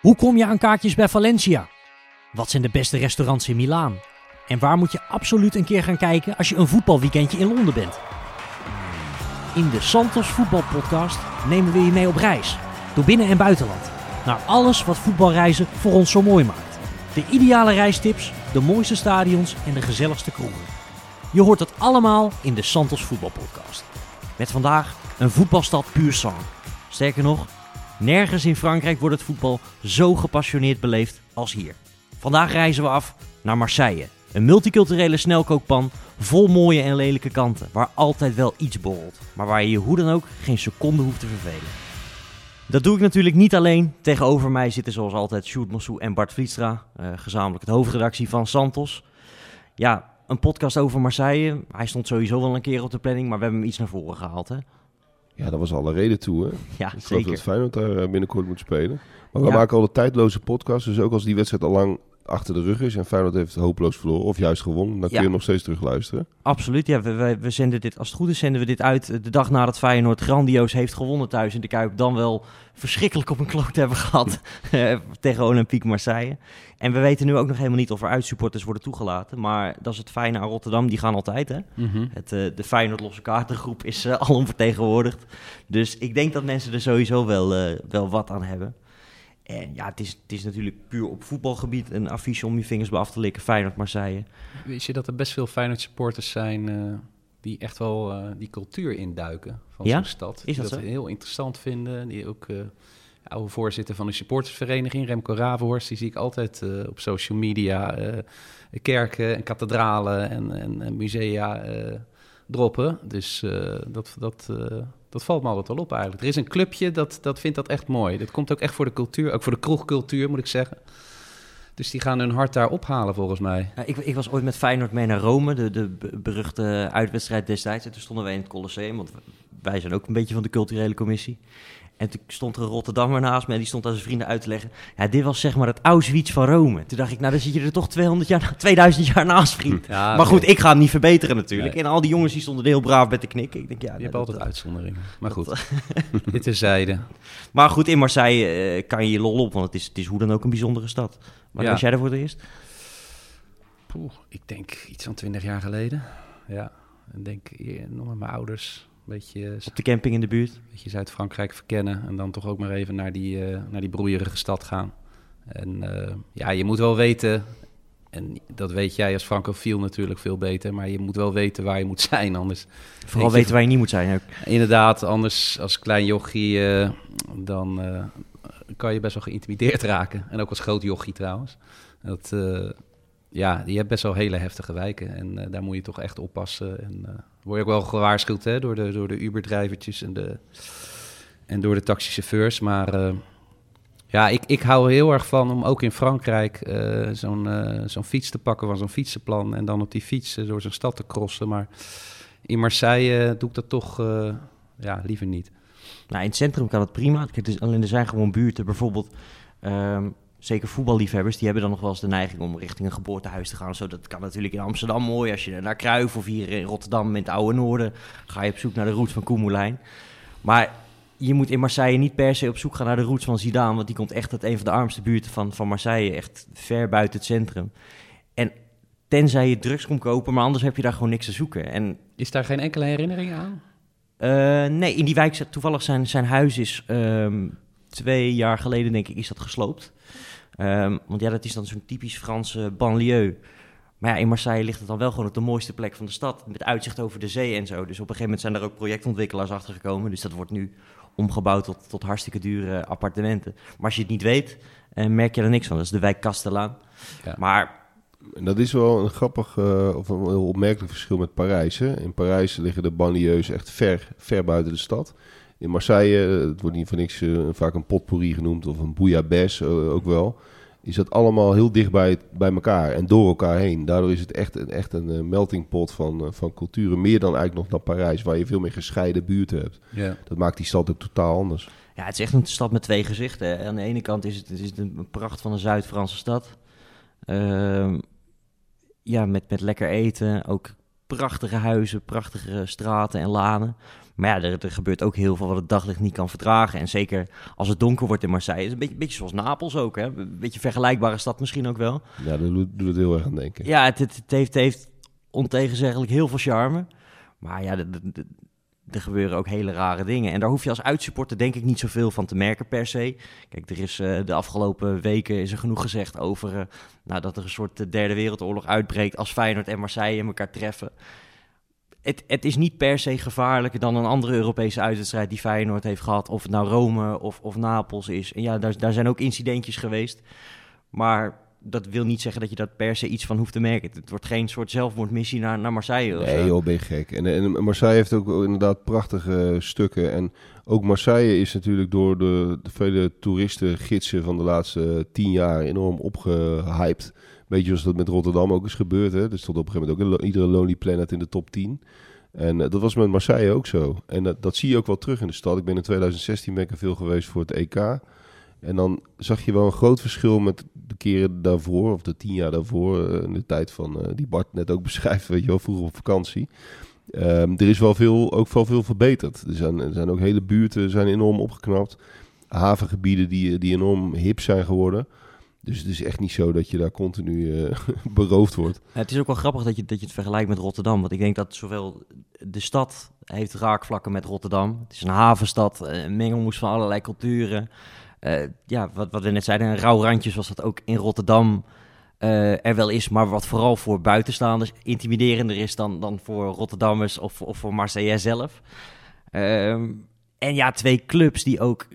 Hoe kom je aan kaartjes bij Valencia? Wat zijn de beste restaurants in Milaan? En waar moet je absoluut een keer gaan kijken als je een voetbalweekendje in Londen bent? In de Santos Voetbalpodcast nemen we je mee op reis. Door binnen- en buitenland. Naar alles wat voetbalreizen voor ons zo mooi maakt. De ideale reistips, de mooiste stadions en de gezelligste kroegen. Je hoort het allemaal in de Santos Voetbalpodcast. Met vandaag een voetbalstad puur sang. Sterker nog, nergens in Frankrijk wordt het voetbal zo gepassioneerd beleefd als hier. Vandaag reizen we af naar Marseille. Een multiculturele snelkookpan vol mooie en lelijke kanten, waar altijd wel iets borrelt, maar waar je je hoe dan ook geen seconde hoeft te vervelen. Dat doe ik natuurlijk niet alleen. Tegenover mij zitten zoals altijd Sjoerd Mossou en Bart Vlietstra, eh, gezamenlijk het hoofdredactie van Santos. Ja, een podcast over Marseille. Hij stond sowieso wel een keer op de planning, maar we hebben hem iets naar voren gehaald. Hè? Ja, dat was alle reden toe. Hè? Ja, Ik zeker. dat Feyenoord daar eh, binnenkort moet spelen. Maar we Ja. maken al de tijdloze podcast. Dus ook als die wedstrijd al lang achter de rug is en Feyenoord heeft hopeloos verloren of juist gewonnen, dan Ja. kun je nog steeds terugluisteren. Absoluut, ja. We, we, we zenden dit, als het goed is, zenden we dit uit de dag nadat Feyenoord grandioos heeft gewonnen thuis in de Kuip. Dan wel verschrikkelijk op een kloot hebben gehad eh, tegen Olympique Marseille. En we weten nu ook nog helemaal niet of er uitsupporters worden toegelaten. Maar dat is het fijne aan Rotterdam, die gaan altijd, hè. Het, eh, de Feyenoord losse kaartengroep is uh, alom vertegenwoordigd. Dus ik denk dat mensen er sowieso wel, eh, wel wat aan hebben. En ja, het is, het is natuurlijk puur op voetbalgebied een affiche om je vingers bij af te likken. Feyenoord-Marseille. Wist je dat er best veel Feyenoord supporters zijn eh, die echt wel eh, die cultuur induiken van Ja? zo'n stad? Is die dat dat zo? heel interessant vinden. Die ook eh, oude voorzitter van de supportersvereniging, Remco Ravenhorst, die zie ik altijd op social media kerken en kathedralen en, en, en musea droppen. Dus dat, dat, dat valt me altijd wel op eigenlijk. Er is een clubje dat, dat vindt dat echt mooi. Dat komt ook echt voor de cultuur, ook voor de kroegcultuur moet ik zeggen. Dus die gaan hun hart daar ophalen volgens mij. Ik, ik was ooit met Feyenoord mee naar Rome, de, de be- beruchte uitwedstrijd destijds. En toen stonden wij in het Colosseum, want wij zijn ook een beetje van de culturele commissie. En toen stond er een Rotterdammer naast me en die stond aan zijn vrienden uit te leggen. Ja, dit was zeg maar het Auschwitz van Rome. Toen dacht ik, nou dan zit je er toch 200 jaar, 2000 jaar naast, vriend. Ja, maar goed, ik ga hem niet verbeteren natuurlijk. Nee. En al die jongens die stonden er heel braaf bij te knikken. Ik denk, ja, Je nou, hebt altijd dat- uitzonderingen. Maar goed, dit is zijde. Maar goed, in Marseille eh, kan je je lol op, want het is, het is hoe dan ook een bijzondere stad. Maar Ja. was jij er voor het eerst? Poeh, ik denk iets van twintig jaar geleden. Ja, ik denk eh, nog met mijn ouders. Een beetje, Op de camping in de buurt? beetje Zuid-Frankrijk verkennen. En dan toch ook maar even naar die, eh, naar die broeierige stad gaan. En eh, ja, je moet wel weten... En dat weet jij als francofiel natuurlijk veel beter. Maar je moet wel weten waar je moet zijn. Anders, Vooral je- weten waar je niet moet zijn. ook. inderdaad, anders als klein jochie... eh, dan eh, kan je best wel geïntimideerd raken. En ook als groot jochie trouwens. Dat, eh, ja, je hebt best wel hele heftige wijken. En eh, daar moet je toch echt oppassen. En eh, word je ook wel gewaarschuwd hè, door de, door de Uber-drijvertjes en, de, en door de taxichauffeurs. Maar eh, ja, ik, ik hou heel erg van om ook in Frankrijk eh, zo'n eh, zo'n fiets te pakken van zo'n fietsenplan. En dan op die fiets door zo'n stad te crossen. Maar in Marseille doe ik dat toch ja, liever niet. Nou, in het centrum kan het prima. Alleen er zijn gewoon buurten, bijvoorbeeld, ehm, zeker voetballiefhebbers, die hebben dan nog wel eens de neiging om richting een geboortehuis te gaan. Zo, dat kan natuurlijk in Amsterdam mooi. Als je naar Kruif of hier in Rotterdam in het Oude Noorden, ga je op zoek naar de roots van Koemelijn. Maar je moet in Marseille niet per se op zoek gaan naar de roots van Zidane, want die komt echt uit een van de armste buurten van, van Marseille, echt ver buiten het centrum. En tenzij je drugs komt kopen, maar anders heb je daar gewoon niks te zoeken. En Is daar geen enkele herinnering aan? eh, nee, in die wijk, toevallig zijn, zijn huis is ehm, twee jaar geleden, denk ik, is dat gesloopt. Ehm, want ja, dat is dan zo'n typisch Franse banlieue. Maar ja, in Marseille ligt het dan wel gewoon op de mooiste plek van de stad. Met uitzicht over de zee en zo. Dus op een gegeven moment zijn er ook projectontwikkelaars achter gekomen. Dus dat wordt nu omgebouwd tot, tot hartstikke dure appartementen. Maar als je het niet weet, eh, merk je er niks van. Dat is de wijk Castellaan. Ja. Maar En dat is wel een grappig eh, of een heel opmerkelijk verschil met Parijs. Hè? In Parijs liggen de banlieues echt ver, ver buiten de stad. In Marseille, eh, het wordt niet voor niks eh, vaak een potpourri genoemd of een bouillabaisse eh, ook wel. Is dat allemaal heel dicht bij, bij elkaar en door elkaar heen. Daardoor is het echt, een- echt een melting pot van, van culturen. Meer dan eigenlijk nog dan Parijs, waar je veel meer gescheiden buurten hebt. Ja. Dat maakt die stad ook totaal anders. Ja, het is echt een stad met twee gezichten. Aan de ene kant is het, het is een pracht van een Zuid-Franse stad. Ehm, ja, met, met lekker eten. Ook prachtige huizen, prachtige straten en lanen. Maar ja, er, er, gebeurt ook heel veel wat het daglicht niet kan verdragen. En zeker als het donker wordt in Marseille. is een beetje, beetje zoals Napels ook. Hè? Een beetje vergelijkbare stad misschien ook wel. Ja, dat doet, doet het heel erg aan denken. Ja, het, het, het heeft, heeft ontegenzeggelijk heel veel charme. Maar ja, de, de, er gebeuren ook hele rare dingen. En daar hoef je als uitsupporter denk ik niet zoveel van te merken per se. Kijk, er is uh, de afgelopen weken is er genoeg gezegd over uh, nou, dat er een soort derde wereldoorlog uitbreekt als Feyenoord en Marseille elkaar treffen. Het, het, is niet per se gevaarlijker dan een andere Europese uitwedstrijd die Feyenoord heeft gehad. Of het nou Rome of, of Napels is. En ja, daar zijn ook incidentjes geweest. Maar dat wil niet zeggen dat je dat per se iets van hoeft te merken. Het wordt geen soort zelfmoordmissie naar, naar Marseille. Nee, joh, ben je gek. En, en Marseille heeft ook inderdaad prachtige stukken. En ook Marseille is natuurlijk door de, de vele toeristengidsen van de laatste tien jaar enorm opgehyped. Beetje zoals dat met Rotterdam ook is gebeurd. Hè? Er stond op een gegeven moment ook iedere Lonely Planet in de top 10. En uh, dat was met Marseille ook zo. En dat, dat zie je ook wel terug in de stad. Ik ben in 2016 ben ik er veel geweest voor het EK. En dan zag je wel een groot verschil met de keren daarvoor, of de tien jaar daarvoor, uh, in de tijd van, uh, die Bart net ook beschrijft, weet je wel, vroeger op vakantie. Um, er is wel veel, ook wel veel verbeterd. Er zijn, er zijn ook hele buurten zijn enorm opgeknapt. Havengebieden die, die enorm hip zijn geworden. Dus het is echt niet zo dat je daar continu beroofd wordt. Het is ook wel grappig dat je, dat je het vergelijkt met Rotterdam. Want ik denk dat zowel de stad heeft raakvlakken met Rotterdam. Het is een havenstad, een mengelmoes van allerlei culturen. Uh, ja, wat, wat we net zeiden, een rauw randje zoals dat ook in Rotterdam uh, er wel is, maar wat vooral voor buitenstaanders intimiderender is dan, dan voor Rotterdammers of, of voor Marseille zelf. Um, en ja, twee clubs die ook.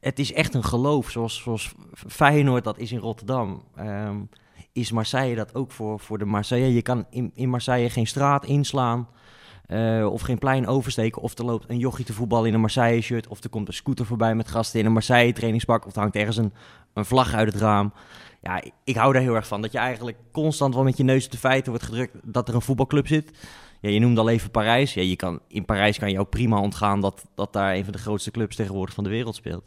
Het is echt een geloof, zoals, zoals Feyenoord dat is in Rotterdam. Um, is Marseille dat ook voor, voor de Marseille? Je kan in, in Marseille geen straat inslaan. Uh, of geen plein oversteken. Of er loopt een jochie te voetballen in een Marseille-shirt. Of er komt een scooter voorbij met gasten in een Marseille-trainingspak. Of er hangt ergens een, een vlag uit het raam. Ja, ik hou daar heel erg van. Dat je eigenlijk constant wel met je neus op de feiten wordt gedrukt dat er een voetbalclub zit. Ja, je noemde al even Parijs. Ja, je kan, in Parijs kan je ook prima ontgaan dat, dat daar een van de grootste clubs tegenwoordig van de wereld speelt.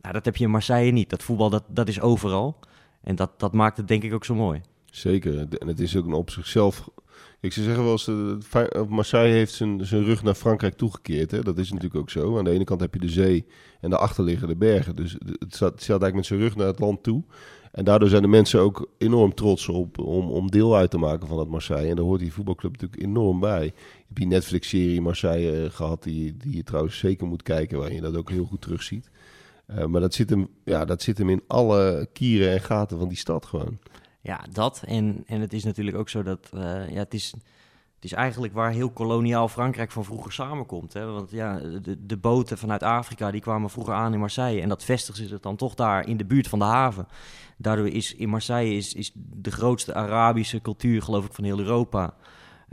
Nou, dat heb je in Marseille niet. Dat voetbal, dat, dat is overal. En dat, dat maakt het denk ik ook zo mooi. Zeker. En het is ook een op zichzelf ik zou zeggen wel Marseille heeft zijn, zijn rug naar Frankrijk toegekeerd. Hè? Dat is natuurlijk ook zo. Aan de ene kant heb je de zee en daarachter liggen de bergen. Dus het staat, eigenlijk met zijn rug naar het land toe. En daardoor zijn de mensen ook enorm trots op om, om deel uit te maken van dat Marseille. En daar hoort die voetbalclub natuurlijk enorm bij. Je hebt die Netflix-serie Marseille gehad, die, die je trouwens zeker moet kijken, waar je dat ook heel goed terugziet. Uh, maar dat zit, hem, ja, dat zit hem in alle kieren en gaten van die stad gewoon. Ja, dat. En, en het is natuurlijk ook zo dat uh, ja, het, is, het is eigenlijk waar heel koloniaal Frankrijk van vroeger samenkomt. Hè? Want ja, de, de boten vanuit Afrika die kwamen vroeger aan in Marseille. En dat vestigde zich dan toch daar in de buurt van de haven. Daardoor is in Marseille is, is de grootste Arabische cultuur, geloof ik, van heel Europa.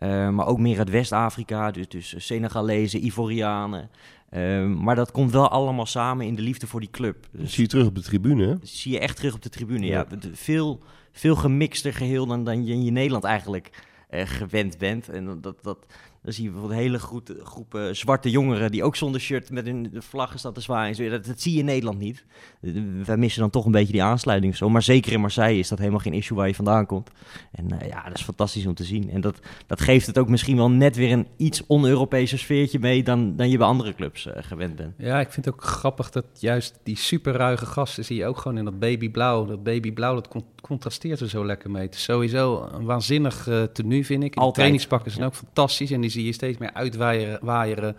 Uh, maar ook meer uit West-Afrika, dus, dus Senegalezen, Ivorianen. Uh, maar dat komt wel allemaal samen in de liefde voor die club. Dus, zie je terug op de tribune, hè? zie je echt terug op de tribune, ja. ja. Veel veel gemixter geheel dan, dan je in je Nederland eigenlijk uh, gewend bent. En dat, dat, dan zie je bijvoorbeeld hele groep, groepen zwarte jongeren die ook zonder shirt met hun vlaggen staan te zwaaien. Dat, dat zie je in Nederland niet. Wij missen dan toch een beetje die aansluiting. Zo. Maar zeker in Marseille is dat helemaal geen issue waar je vandaan komt. En uh, ja, dat is fantastisch om te zien. En dat, dat geeft het ook misschien wel net weer een iets on-Europese sfeertje mee dan, dan je bij andere clubs uh, gewend bent. Ja, ik vind het ook grappig dat juist die superruige gasten zie je ook gewoon in dat babyblauw. Dat babyblauw, dat contrasteert er zo lekker mee. Het is sowieso een waanzinnig uh, tenue, vind ik. De trainingspakken zijn ja. ook fantastisch en die zie je steeds meer uitwaaieren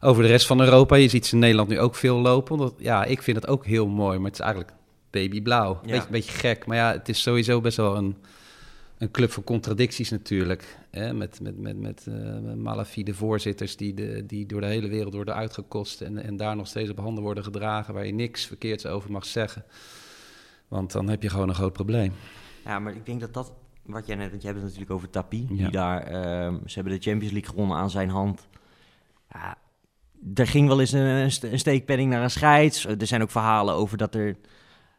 over de rest van Europa. Je ziet ze in Nederland nu ook veel lopen. Ja, ik vind het ook heel mooi, maar het is eigenlijk babyblauw. Ja. Beetje, een beetje gek, maar ja, het is sowieso best wel een, een club van contradicties natuurlijk. Hè? Met, met, met, met uh, malafide voorzitters die, de, die door de hele wereld worden uitgekost... En, en daar nog steeds op handen worden gedragen... waar je niks verkeerds over mag zeggen. Want dan heb je gewoon een groot probleem. Ja, maar ik denk dat dat wat jij net, want je hebt het natuurlijk over Tapi. Ja. Die daar, uh, ze hebben de Champions League gewonnen aan zijn hand. Ja, er ging wel eens een, een steekpenning naar een scheids. Er zijn ook verhalen over dat er,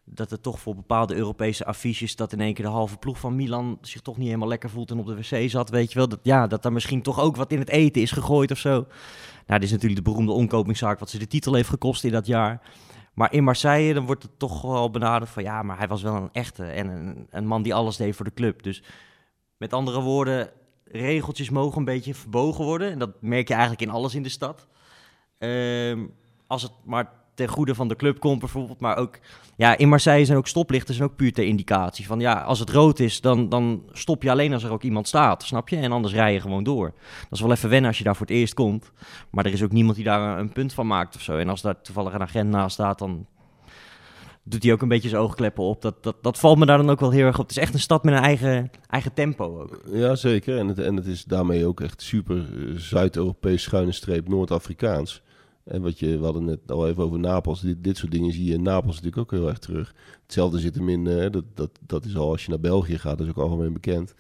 dat er toch voor bepaalde Europese affiches... dat in één keer de halve ploeg van Milan zich toch niet helemaal lekker voelt... en op de wc zat, weet je wel. Dat, ja, dat er misschien toch ook wat in het eten is gegooid of zo. Nou, dit is natuurlijk de beroemde omkopingszaak... wat ze de titel heeft gekost in dat jaar... Maar in Marseille dan wordt het toch wel benaderd van ja, maar hij was wel een echte en een, een, man die alles deed voor de club. Dus met andere woorden, regeltjes mogen een beetje verbogen worden. En dat merk je eigenlijk in alles in de stad. Ehm, als het maar ten goede van de club komt bijvoorbeeld. Maar ook ja, in Marseille zijn ook stoplichten zijn ook puur ter indicatie. Van ja, als het rood is, dan, dan stop je alleen als er ook iemand staat, snap je? En anders rij je gewoon door. Dat is wel even wennen als je daar voor het eerst komt. Maar er is ook niemand die daar een punt van maakt of zo. En als daar toevallig een agent naast staat, dan doet hij ook een beetje zijn oogkleppen op. Dat, dat, dat valt me daar dan ook wel heel erg op. Het is echt een stad met een eigen, eigen tempo ook. Ja, zeker. En het, en het is daarmee ook echt super eh, Zuid-Europees schuine streep Noord-Afrikaans. En wat je, we hadden net al even over Napels. Dit, dit soort dingen zie je in Napels natuurlijk ook heel erg terug. Hetzelfde zit hem in, eh, dat, dat, dat is al als je naar België gaat, dat is ook algemeen bekend.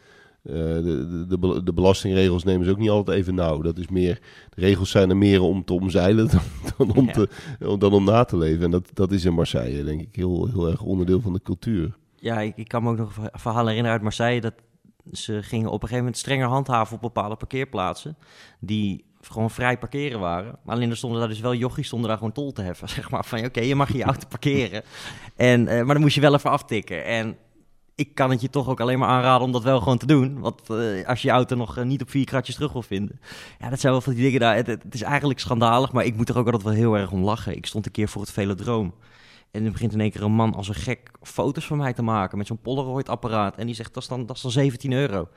Uh, de, de, de, de, belastingregels nemen ze ook niet altijd even nauw. Dat is meer, de regels zijn er meer om te omzeilen dan, dan om, ja. te, dan om na te leven. En dat, dat is in Marseille, denk ik, heel, heel erg onderdeel van de cultuur. Ja, ik, ik kan me ook nog een verhaal herinneren uit Marseille. Dat ze gingen op een gegeven moment strenger handhaven op bepaalde parkeerplaatsen. Die gewoon vrij parkeren waren. Maar alleen er stonden daar dus wel jochies stonden daar gewoon tol te heffen. Zeg maar van, oké, je mag je auto parkeren. En, uh, maar dan moest je wel even aftikken. En ik kan het je toch ook alleen maar aanraden om dat wel gewoon te doen. Want uh, als je je auto nog uh, niet op vier kratjes terug wil vinden. Ja, dat zijn wel van die dingen daar. Het, het, is eigenlijk schandalig, maar ik moet er ook altijd wel heel erg om lachen. Ik stond een keer voor het Velodroom. En dan begint in één keer een man als een gek foto's van mij te maken met zo'n Polaroid-apparaat. En die zegt, dat is, dan, dat is dan 17 euro.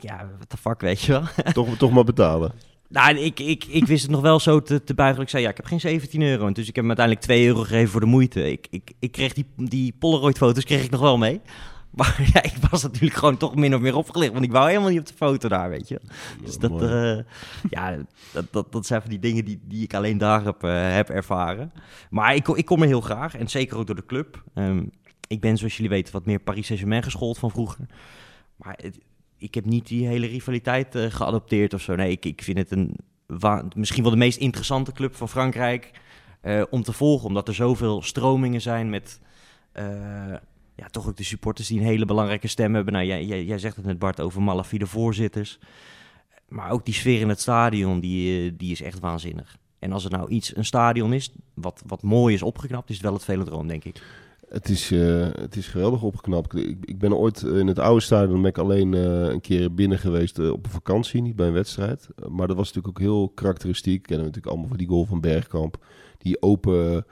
Ja, what the fuck, weet je wel. toch, toch maar betalen. Nou, ik, ik, ik wist het nog wel zo te, te buigen. Ik zei, ja, ik heb geen 17 euro. En dus ik heb hem uiteindelijk 2 euro gegeven voor de moeite. Ik, ik, ik kreeg die, die Polaroid-foto's kreeg ik nog wel mee. Maar ja, ik was natuurlijk gewoon toch min of meer opgelicht. Want ik wou helemaal niet op de foto daar, weet je. Dus dat, uh, ja, dat, dat, dat zijn van die dingen die, die ik alleen daar heb, uh, heb ervaren. Maar ik, ik kom er heel graag. En zeker ook door de club. Um, ik ben, zoals jullie weten, wat meer Paris Saint-Germain geschoold van vroeger. Maar het, ik heb niet die hele rivaliteit uh, geadopteerd of zo. Nee, ik, ik vind het een, misschien wel de meest interessante club van Frankrijk uh, om te volgen. Omdat er zoveel stromingen zijn met uh, ja, toch ook de supporters die een hele belangrijke stem hebben. Nou, jij, jij, jij zegt het net Bart over malafide voorzitters. Maar ook die sfeer in het stadion, die, die is echt waanzinnig. En als er nou iets, een stadion is, wat, wat mooi is opgeknapt, is het wel het Velodroom, denk ik. Het is, uh, het is geweldig opgeknapt. Ik, ik, ben ooit in het oude stadion ben ik alleen uh, een keer binnen geweest uh, op een vakantie, niet bij een wedstrijd. Maar dat was natuurlijk ook heel karakteristiek. Kennen we natuurlijk allemaal van die goal van Bergkamp. Die open,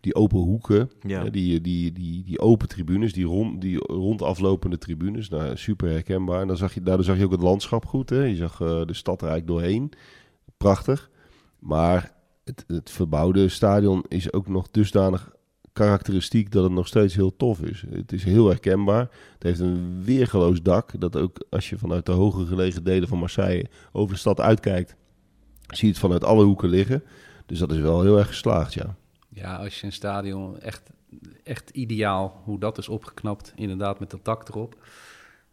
die open hoeken, Ja. die, die, die, die open tribunes, die, rond, die rondaflopende tribunes. Nou, super herkenbaar. En dan zag je, daardoor zag je ook het landschap goed. Hè? Je zag de stad er eigenlijk doorheen. Prachtig. Maar het, het verbouwde stadion is ook nog dusdanig karakteristiek dat het nog steeds heel tof is. Het is heel herkenbaar. Het heeft een weergeloos dak. Dat ook als je vanuit de hoger gelegen delen van Marseille over de stad uitkijkt, zie je het vanuit alle hoeken liggen. Dus dat is wel heel erg geslaagd, ja. Ja, als je een stadion echt, echt ideaal, hoe dat is opgeknapt, inderdaad met dat dak erop.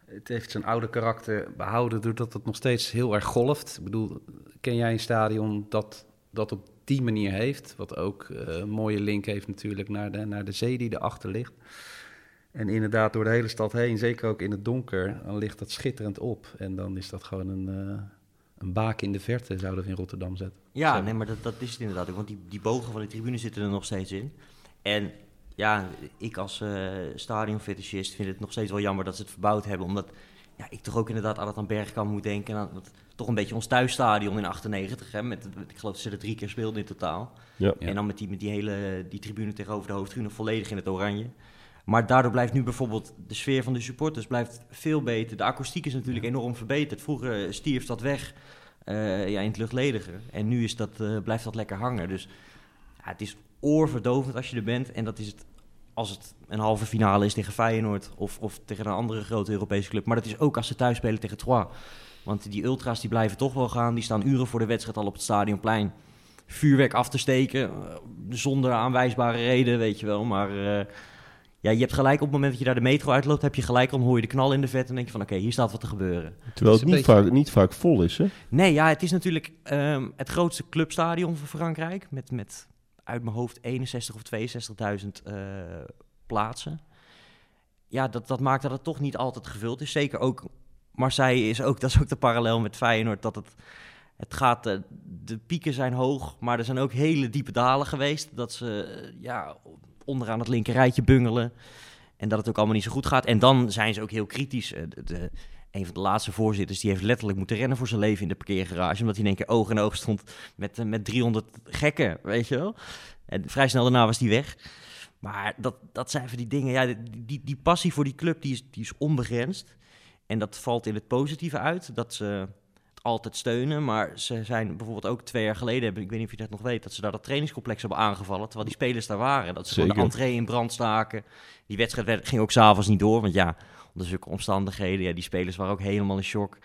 Het heeft zijn oude karakter behouden doordat het nog steeds heel erg golft. Ik bedoel, ken jij een stadion dat, dat op die manier heeft. Wat ook uh, een mooie link heeft natuurlijk naar de, naar de zee die erachter ligt. En inderdaad door de hele stad heen, zeker ook in het donker, dan ligt dat schitterend op. En dan is dat gewoon een, uh, een baak in de verte, zouden we in Rotterdam zetten. Ja, nee, maar dat, dat is het inderdaad ook. Want die, die bogen van de tribune zitten er nog steeds in. En ja, ik als uh, stadionfetischist vind het nog steeds wel jammer dat ze het verbouwd hebben. Omdat ja, ik toch ook inderdaad altijd aan Bergkamp moet denken. Aan, wat, toch een beetje ons thuisstadion in 98. Hè, met, ik geloof dat ze er drie keer speelden in totaal. Ja. En dan met die, met die hele die tribune tegenover de hoofdtribune volledig in het oranje. Maar daardoor blijft nu bijvoorbeeld de sfeer van de supporters blijft veel beter. De akoestiek is natuurlijk enorm verbeterd. Vroeger stierf dat weg uh, ja, in het luchtledige. En nu is dat, uh, blijft dat lekker hangen. Dus ja, het is oorverdovend als je er bent. En dat is het als het een halve finale is tegen Feyenoord of, of tegen een andere grote Europese club. Maar dat is ook als ze thuis spelen tegen Troyes. Want die ultra's die blijven toch wel gaan. Die staan uren voor de wedstrijd al op het stadionplein. Vuurwerk af te steken. Uh, zonder aanwijsbare reden, weet je wel. Maar uh, ja, je hebt gelijk op het moment dat je daar de metro uitloopt... heb je gelijk, dan hoor je de knal in de vet... en denk je van oké, okay, hier staat wat te gebeuren. Terwijl het, het niet, beetje... vaak, niet vaak vol is, hè? Nee, ja, het is natuurlijk um, het grootste clubstadion van Frankrijk. Met, met uit mijn hoofd 61 of 62.000 uh, plaatsen. Ja, dat, dat maakt dat het toch niet altijd gevuld is. Zeker ook Marseille is ook, dat is ook de parallel met Feyenoord, dat het, het gaat, de, de pieken zijn hoog, maar er zijn ook hele diepe dalen geweest, dat ze ja, onderaan het linkerrijtje bungelen en dat het ook allemaal niet zo goed gaat. En dan zijn ze ook heel kritisch. De, een van de laatste voorzitters, die heeft letterlijk moeten rennen voor zijn leven in de parkeergarage. Omdat hij in één keer oog in oog stond met, eh, met 300 gekken, weet je wel. En vrij snel daarna was hij weg. Maar dat, dat zijn van die dingen, ja, die, die, die passie voor die club, die is, die is onbegrensd. En dat valt in het positieve uit, dat ze het altijd steunen. Maar ze zijn bijvoorbeeld ook twee jaar geleden, ik weet niet of je dat nog weet, dat ze daar dat trainingscomplex hebben aangevallen. Terwijl die spelers daar waren. Dat ze de entree in brand staken. Die wedstrijd werd, ging ook s'avonds niet door, want ja, onder zulke omstandigheden, ja, die spelers waren ook helemaal in shock.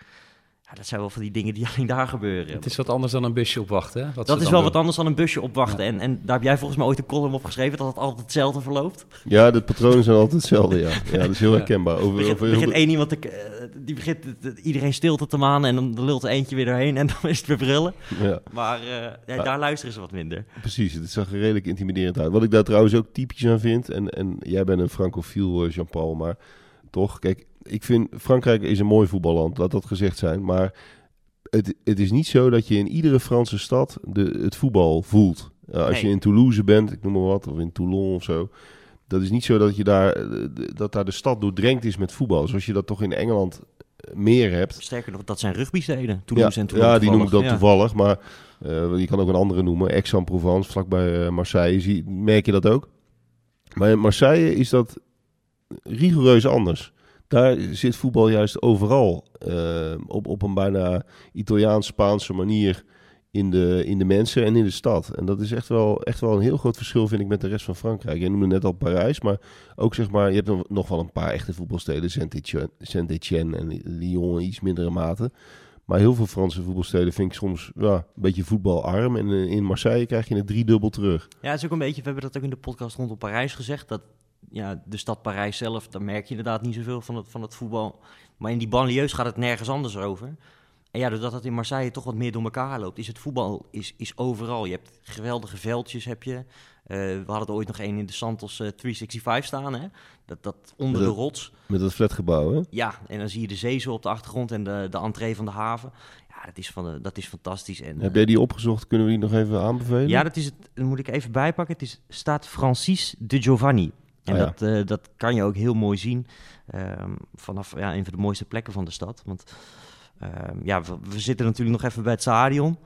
Ja, dat zijn wel van die dingen die alleen daar gebeuren. Het is wat anders dan een busje opwachten. Hè? Wat dat is wel doen. wat anders dan een busje opwachten. En, en daar heb jij volgens mij ooit een column op geschreven dat het altijd hetzelfde verloopt. Ja, de patronen zijn altijd hetzelfde, ja. Ja, dat is heel Ja. herkenbaar. Over, begint, over, begint één iemand te, eh, die begint iedereen stilte te manen en dan lult er eentje weer doorheen en dan is het weer brullen. ja, Maar eh, ja, daar luisteren ze wat minder. precies. Het zag er redelijk intimiderend uit. Wat ik daar trouwens ook typisch aan vind, en, en jij bent een francofiel, eh, Jean-Paul, maar toch, kijk, ik vind Frankrijk is een mooi voetballand, laat dat gezegd zijn, maar het, het is niet zo dat je in iedere Franse stad de, het voetbal voelt. Eh, als Nee. je in Toulouse bent, ik noem maar wat, of in Toulon of zo, dat is niet zo dat, je daar, eh, de- dat daar de stad doordrenkt is met voetbal, zoals je dat toch in Engeland eh, meer hebt. Sterker nog, dat zijn rugbysteden. Toulouse ja, en Toulon Ja, die noem ik dan toevallig. toevallig. Maar je kan ook een andere noemen. Aix-en-Provence, vlakbij Marseille. Zie, merk je dat ook? Maar in Marseille is dat rigoureus anders. Daar zit voetbal juist overal eh, op, op een bijna Italiaans-Spaanse manier in de, in de mensen en in de stad. En dat is echt wel, echt wel een heel groot verschil, vind ik, met de rest van Frankrijk. Je noemde net al Parijs, maar ook zeg maar, je hebt nog- wel een paar echte voetbalsteden. Saint-Etienne en Lyon in iets mindere mate. Maar heel veel Franse voetbalsteden vind ik soms ja, een beetje voetbalarm. En eh, in Marseille krijg je het driedubbel terug. Ja, het is ook een beetje, we hebben dat ook in de podcast rondom Parijs gezegd, dat ja, de stad Parijs zelf, daar merk je inderdaad niet zoveel van het, van het voetbal. Maar in die banlieues gaat het nergens anders over. En ja, doordat het in Marseille toch wat meer door elkaar loopt, is het voetbal is, is overal. Je hebt geweldige veldjes, heb je. Eh, we hadden er ooit nog één in de Santos eh, 365 staan, hè? Dat, dat onder Dat- de rots. Met dat flatgebouw, hè? Ja, en dan zie je de zee zo op de achtergrond en de, de entree van de haven. Ja, dat is, van, de- dat is fantastisch. En, Heb eh, jij die opgezocht? Kunnen we die nog even aanbevelen? ja, dat is het. Dan moet ik even bijpakken. Het is, staat Francis de Giovanni. En ja. dat, eh, dat kan je ook heel mooi zien ehm, vanaf ja, een van de mooiste plekken van de stad. Want ehm, ja, we, we zitten natuurlijk nog even bij het stadion.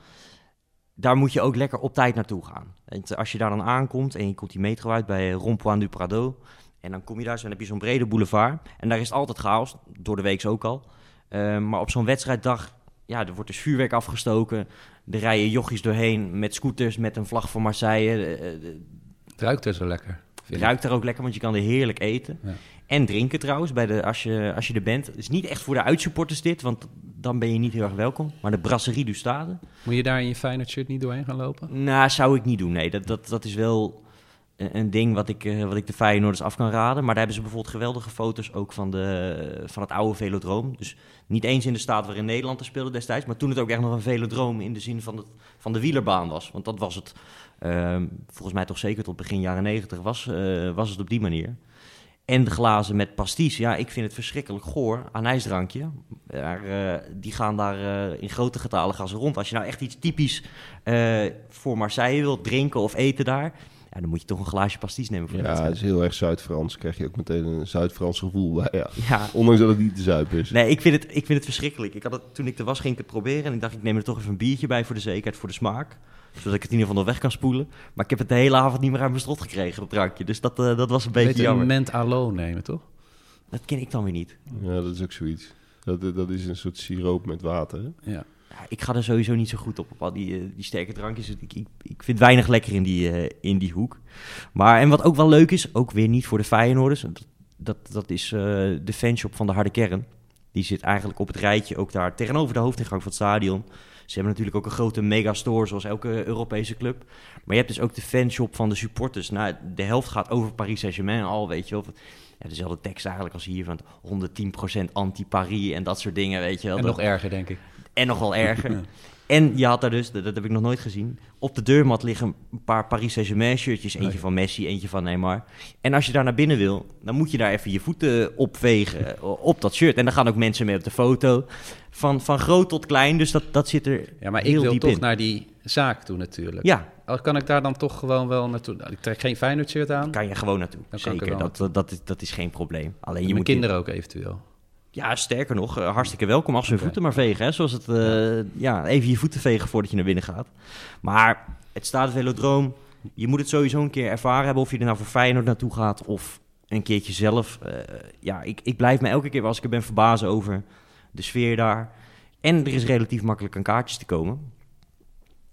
Daar moet je ook lekker op tijd naartoe gaan. En als je daar dan aankomt en je komt die metro uit bij Rond-Point du Prado. En dan kom je daar zo en heb je zo'n brede boulevard. En daar is het altijd chaos, door de week ook al. Ehm, maar op zo'n wedstrijddag, ja, er wordt dus vuurwerk afgestoken. Er rijden jochies doorheen met scooters, met een vlag van Marseille. Eh, eh, Het ruikt er zo lekker. Ruikt daar ook lekker, want je kan er heerlijk eten. Ja. En drinken trouwens, bij de, als, je, als je er bent. Het is niet echt voor de uitsupporters dit, want dan ben je niet heel erg welkom. Maar de Brasserie du Stade, Moet je daar in je Feyenoord shirt niet doorheen gaan lopen? nou, zou ik niet doen. Nee, dat, dat, dat is wel een, ding wat ik, eh, wat ik de Feyenoorders af kan raden. Maar daar hebben ze bijvoorbeeld geweldige foto's ook van, de, van het oude velodroom. Dus niet eens in de staat waarin Nederland er speelde destijds, maar toen het ook echt nog een velodroom in de zin van, het, van de wielerbaan was. Want dat was het, volgens mij toch zeker tot begin jaren negentig was, eh, was het op die manier. En de glazen met pasties. Ja, ik vind het verschrikkelijk goor. Anijsdrankje. Daar, eh, die gaan daar eh, in grote getalen gaan ze rond. Als je nou echt iets typisch voor Marseille wilt drinken of eten daar... Ja, dan moet je toch een glaasje pasties nemen voor de Ja, het is heel erg Zuid-Frans. Krijg je ook meteen een Zuid-Frans gevoel bij. Ja. Ja, Ondanks dat het niet te zuipen is. nee, ik vind, het, ik vind het verschrikkelijk. Ik had het, toen ik er was, ging ik het proberen. En ik dacht, ik neem er toch even een biertje bij voor de zekerheid, voor de smaak. Zodat ik het in ieder geval nog weg kan spoelen. Maar ik heb het de hele avond niet meer uit mijn strot gekregen, dat drankje. Dus dat, eh, dat was een beetje jammer. een ment alo nemen, toch? Dat ken ik dan weer niet. Ja, dat is ook zoiets. Dat, dat is een soort siroop met water. Ja. Ik ga er sowieso niet zo goed op, op al die, eh, die sterke drankjes. Ik, ik, ik vind weinig lekker in die, eh, in die hoek. Maar, en wat ook wel leuk is, ook weer niet voor de Feyenoorders... dat, dat, dat is eh, de fanshop van de harde kern. Die zit eigenlijk op het rijtje, ook daar tegenover de hoofdingang van het stadion. Ze hebben natuurlijk ook een grote megastore, zoals elke Europese club. Maar je hebt dus ook de fanshop van de supporters. Nou, de helft gaat over Paris Saint-Germain al, weet je wel. Ja, dezelfde tekst eigenlijk als hier, van 110% anti-Paris en dat soort dingen, weet je wel. En nog erger, denk ik. En nog wel erger. Ja. En je had daar dus, dat, dat heb ik nog nooit gezien, op de deurmat liggen een paar Paris Saint-Germain shirtjes. Eentje Nee. van Messi, eentje van Neymar. En als je daar naar binnen wil, dan moet je daar even je voeten opvegen eh, op dat shirt. En dan gaan ook mensen mee op de foto. Van, van groot tot klein, dus dat, dat zit er Ja, maar ik wil toch in. naar die zaak toe natuurlijk. Ja, Al Kan ik daar dan toch gewoon wel naartoe? Nou, Ik trek geen Feyenoord shirt aan. kan je gewoon naartoe. Dan er Zeker, dat, dat, dat, is, dat is geen probleem. Alleen En je mijn moet kinderen ook eventueel. Ja, sterker nog, eh, hartstikke welkom als we je voeten maar vegen. Hè? Zoals het, eh, ja, even je voeten vegen voordat je naar binnen gaat. Maar het staat velodroom. Je moet het sowieso een keer ervaren hebben of je er nou voor Feyenoord naartoe gaat of een keertje zelf. Eh, ja, ik, ik blijf me elke keer als ik er ben verbazen over de sfeer daar. En er is relatief makkelijk aan kaartjes te komen.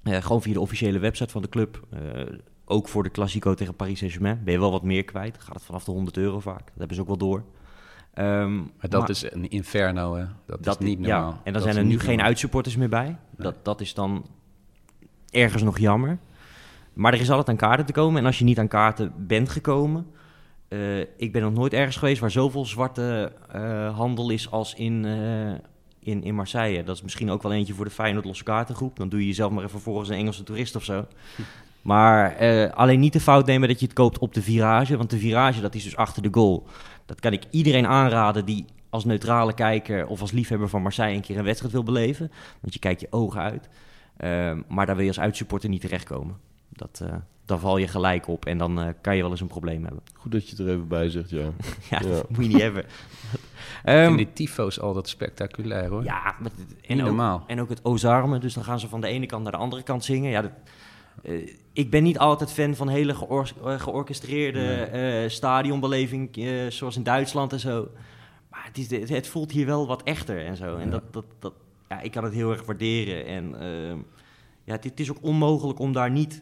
Gewoon via de officiële website van de club. Ook voor de Classico tegen Paris Saint-Germain ben je wel wat meer kwijt. Gaat het vanaf de 100 euro vaak. Dat hebben ze ook wel door. Ehm, Maar dat is een inferno, hè? Dat, is niet normaal. Ja, en dan Dat zijn er nu geen uitsupporters meer bij. Dat, dat is dan ergens nog jammer. Maar er is altijd aan kaarten te komen. En als je niet aan kaarten bent gekomen... eh, ik ben nog nooit ergens geweest waar zoveel zwarte eh, handel is als in, eh, in, in Marseille. Dat is misschien ook wel eentje voor de Feyenoord losse kaartengroep. Dan doe je jezelf maar even volgens een Engelse toerist of zo. Maar alleen niet de fout nemen dat je het koopt op de virage. Want de virage, dat is dus achter de goal. Dat kan ik iedereen aanraden die als neutrale kijker of als liefhebber van Marseille een keer een wedstrijd wil beleven. Want je kijkt je ogen uit. Ehm, maar daar wil je als uitsupporter niet terechtkomen. Dat, eh dan val je gelijk op en dan eh, kan je wel eens een probleem hebben. Goed dat je het er even bij zegt, ja. ja, Ja. dat moet je niet hebben. Ik Ehm, vind die tyfo's altijd spectaculair, hoor. ja, en, ook, normaal. en ook het Ozarmen. Dus dan gaan ze van de ene kant naar de andere kant zingen. Ja, dat, eh, ik ben niet altijd fan van hele geor eh, georchestreerde eh, stadionbeleving, eh, zoals in Duitsland en zo. Maar het, is, het, voelt hier wel wat echter en zo. En Ja. dat, dat, dat, ja, ik kan het heel erg waarderen. En ehm, ja, het, het is ook onmogelijk om daar niet...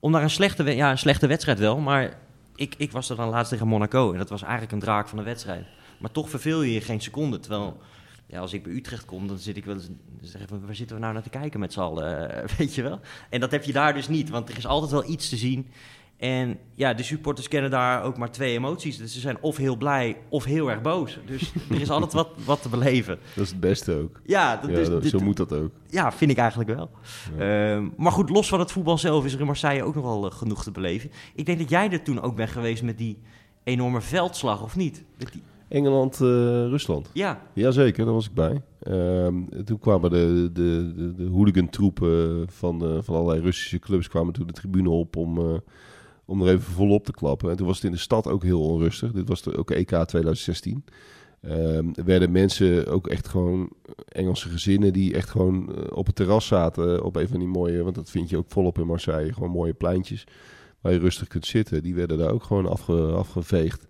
Om daar een slechte, ja, een slechte wedstrijd wel, maar ik, ik was er dan laatst tegen Monaco. En dat was eigenlijk een draak van de wedstrijd. Maar toch verveel je je geen seconde. Terwijl, ja, als ik bij Utrecht kom, dan zit ik wel eens... zeg waar zitten we nou naar te kijken met z'n allen? eh, weet je wel? En dat heb je daar dus niet, want er is altijd wel iets te zien. En ja, de supporters kennen daar ook maar twee emoties. Dus ze zijn of heel blij of heel erg boos. Dus er is altijd wat, wat te beleven. Dat is het beste ook. Ja, dat, Ja, dus, dat- dit- zo moet dat ook. ja, vind ik eigenlijk wel. Ehm, maar goed, los van het voetbal zelf is er in Marseille ook nog wel eh, genoeg te beleven. Ik denk dat jij er toen ook bent geweest met die enorme veldslag, of niet? Met die, Engeland, eh, Rusland. ja, Jazeker, daar was ik bij. Ehm, toen kwamen de, de, de, de hooligan-troepen van, eh, van allerlei Russische clubs kwamen toen de tribune op om, eh, om er even volop te klappen. En toen was het in de stad ook heel onrustig. Dit was de, ook EK 2016. Ehm, er werden mensen, ook echt gewoon Engelse gezinnen, die echt gewoon op het terras zaten. Op een van die mooie, want dat vind je ook volop in Marseille. Gewoon mooie pleintjes waar je rustig kunt zitten. Die werden daar ook gewoon afge, afgeveegd.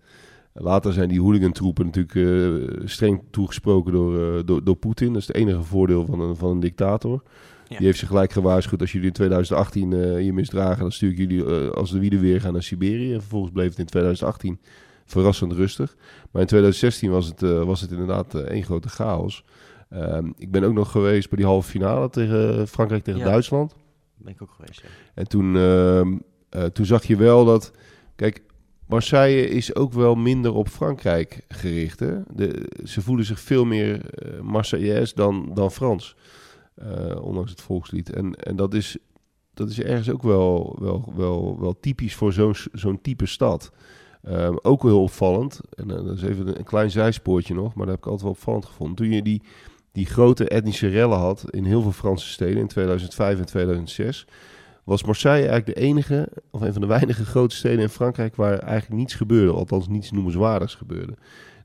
Later zijn die hooligantroepen natuurlijk eh, streng toegesproken door, eh, door, door Poetin. Dat is het enige voordeel van een, van een dictator. Ja. Die heeft zich gelijk gewaarschuwd. Als jullie in 2018 eh je misdragen, dan stuur ik jullie als de wielen weer gaan naar Siberië. En vervolgens bleef het in 2018 verrassend rustig. Maar in 2016 was het, was het inderdaad één grote chaos. Ehm, ik ben ook nog geweest bij die halve finale tegen Frankrijk tegen Ja. Duitsland. ben ik ook geweest. Ja. En toen, ehm, eh, toen zag je wel dat... Kijk, Marseille is ook wel minder op Frankrijk gericht. Hè? De, ze voelen zich veel meer uh, dan, dan Frans. eh, ondanks het volkslied. En, en dat, is, dat is ergens ook wel, wel, wel, wel typisch voor zo'n zo'n type stad. Ehm, ook heel opvallend. En eh, dat is even een, een klein zijspoortje nog, maar dat heb ik altijd wel opvallend gevonden. Toen je die, die grote etnische rellen had in heel veel Franse steden in 2005 en 2006 was Marseille eigenlijk de enige, of een van de weinige grote steden in Frankrijk waar eigenlijk niets gebeurde, althans niets noemenswaardigs gebeurde.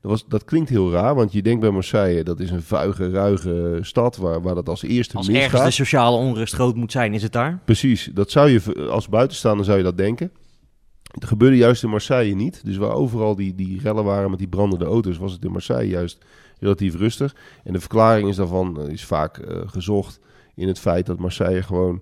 Dat, was, dat klinkt heel raar, want je denkt bij Marseille, dat is een vuige, ruige stad waar, waar dat als eerste Als misgaat. ergens de sociale onrust groot moet zijn, is het daar? Precies, dat zou je als buitenstaander zou je dat denken. Het gebeurde juist in Marseille niet. Dus waar overal die, die rellen waren met die brandende auto's, was het in Marseille juist relatief rustig. En de verklaring is daarvan uh, is vaak uh, gezocht in het feit dat Marseille gewoon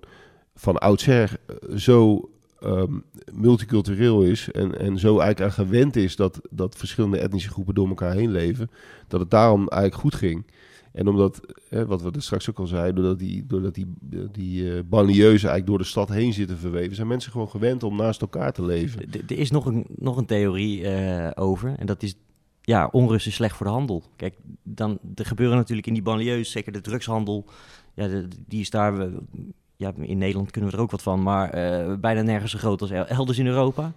van oudsher uh, zo um, multicultureel is en, en zo eigenlijk aan gewend is dat, dat verschillende etnische groepen door elkaar heen leven, dat het daarom eigenlijk goed ging. En omdat, hè, wat we er straks ook al zeiden, doordat die, doordat die, die uh, banlieues eigenlijk door de stad heen zitten verweven, zijn mensen gewoon gewend om naast elkaar te leven. Er is nog een, nog een theorie uh, over, en dat is, ja, onrust is slecht voor de handel. Kijk, dan, er gebeuren natuurlijk in die banlieues, zeker de drugshandel, ja, die is daar, ja, in Nederland kunnen we er ook wat van, maar uh, bijna nergens zo groot als elders in Europa.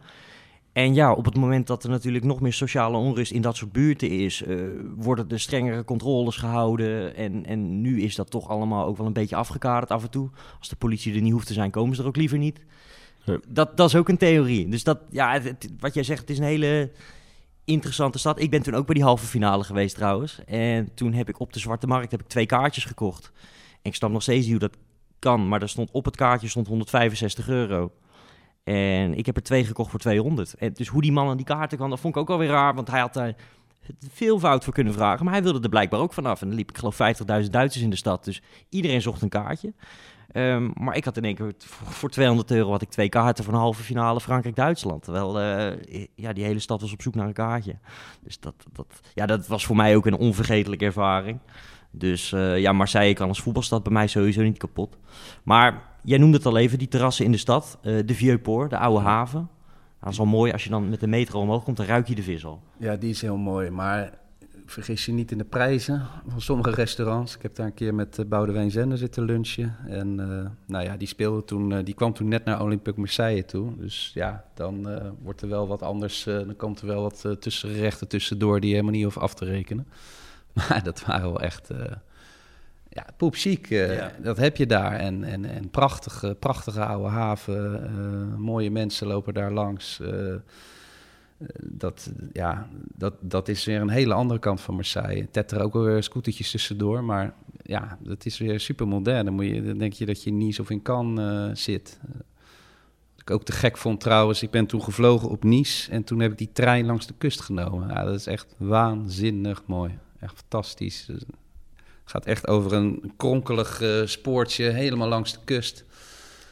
En ja, op het moment dat er natuurlijk nog meer sociale onrust in dat soort buurten is, uh, worden er strengere controles gehouden. En, en nu is dat toch allemaal ook wel een beetje afgekaderd af en toe. Als de politie er niet hoeft te zijn, komen ze er ook liever niet. Ja. Dat, dat is ook een theorie. Dus dat, ja, het, het, wat jij zegt, het is een hele interessante stad. Ik ben toen ook bij die halve finale geweest trouwens. En toen heb ik op de Zwarte Markt heb ik twee kaartjes gekocht. En ik snap nog steeds niet hoe dat Maar er stond op het kaartje stond 165 euro. En ik heb er twee gekocht voor 200. En dus hoe die man aan die kaarten kwam, dat vond ik ook alweer raar. Want hij had daar veel fout voor kunnen vragen. Maar hij wilde er blijkbaar ook vanaf. En dan liep ik geloof 50.000 Duitsers in de stad. Dus iedereen zocht een kaartje. Ehm, maar ik had in één keer voor, voor 200 euro had ik twee kaarten voor een halve finale Frankrijk-Duitsland. Terwijl eh, ja, die hele stad was op zoek naar een kaartje. Dus dat, dat, ja, dat was voor mij ook een onvergetelijke ervaring. Dus eh, ja, Marseille kan als voetbalstad bij mij sowieso niet kapot. Maar jij noemde het al even, die terrassen in de stad. eh, de Vieux-Port, de oude haven. Dat is wel mooi als je dan met de metro omhoog komt, dan ruik je de vis al. Ja, die is heel mooi. Maar vergis je niet in de prijzen van sommige restaurants. Ik heb daar een keer met uh, Boudewijn Zender zitten lunchen. En uh, nou ja, die speelde toen, uh, die kwam toen net naar Olympique Marseille toe. Dus ja, dan uh, wordt er wel wat anders. dan komt er wel wat tussengerechten tussendoor die je helemaal niet hoeft af te rekenen. Maar dat waren wel echt. ja, poepziek. Ja. Dat heb je daar. En, en, en prachtige, prachtige oude haven. mooie mensen lopen daar langs dat, ja, dat, dat is weer een hele andere kant van Marseille. Tet er ook weer scootertjes tussendoor, maar ja, dat is weer super modern. Dan, moet je, dan denk je dat je in Nice of in Cannes uh, zit. Wat ik ook te gek vond trouwens, ik ben toen gevlogen op Nice en toen heb ik die trein langs de kust genomen. Ja, dat is echt waanzinnig mooi. Echt fantastisch. Het gaat echt over een kronkelig uh, spoortje helemaal langs de kust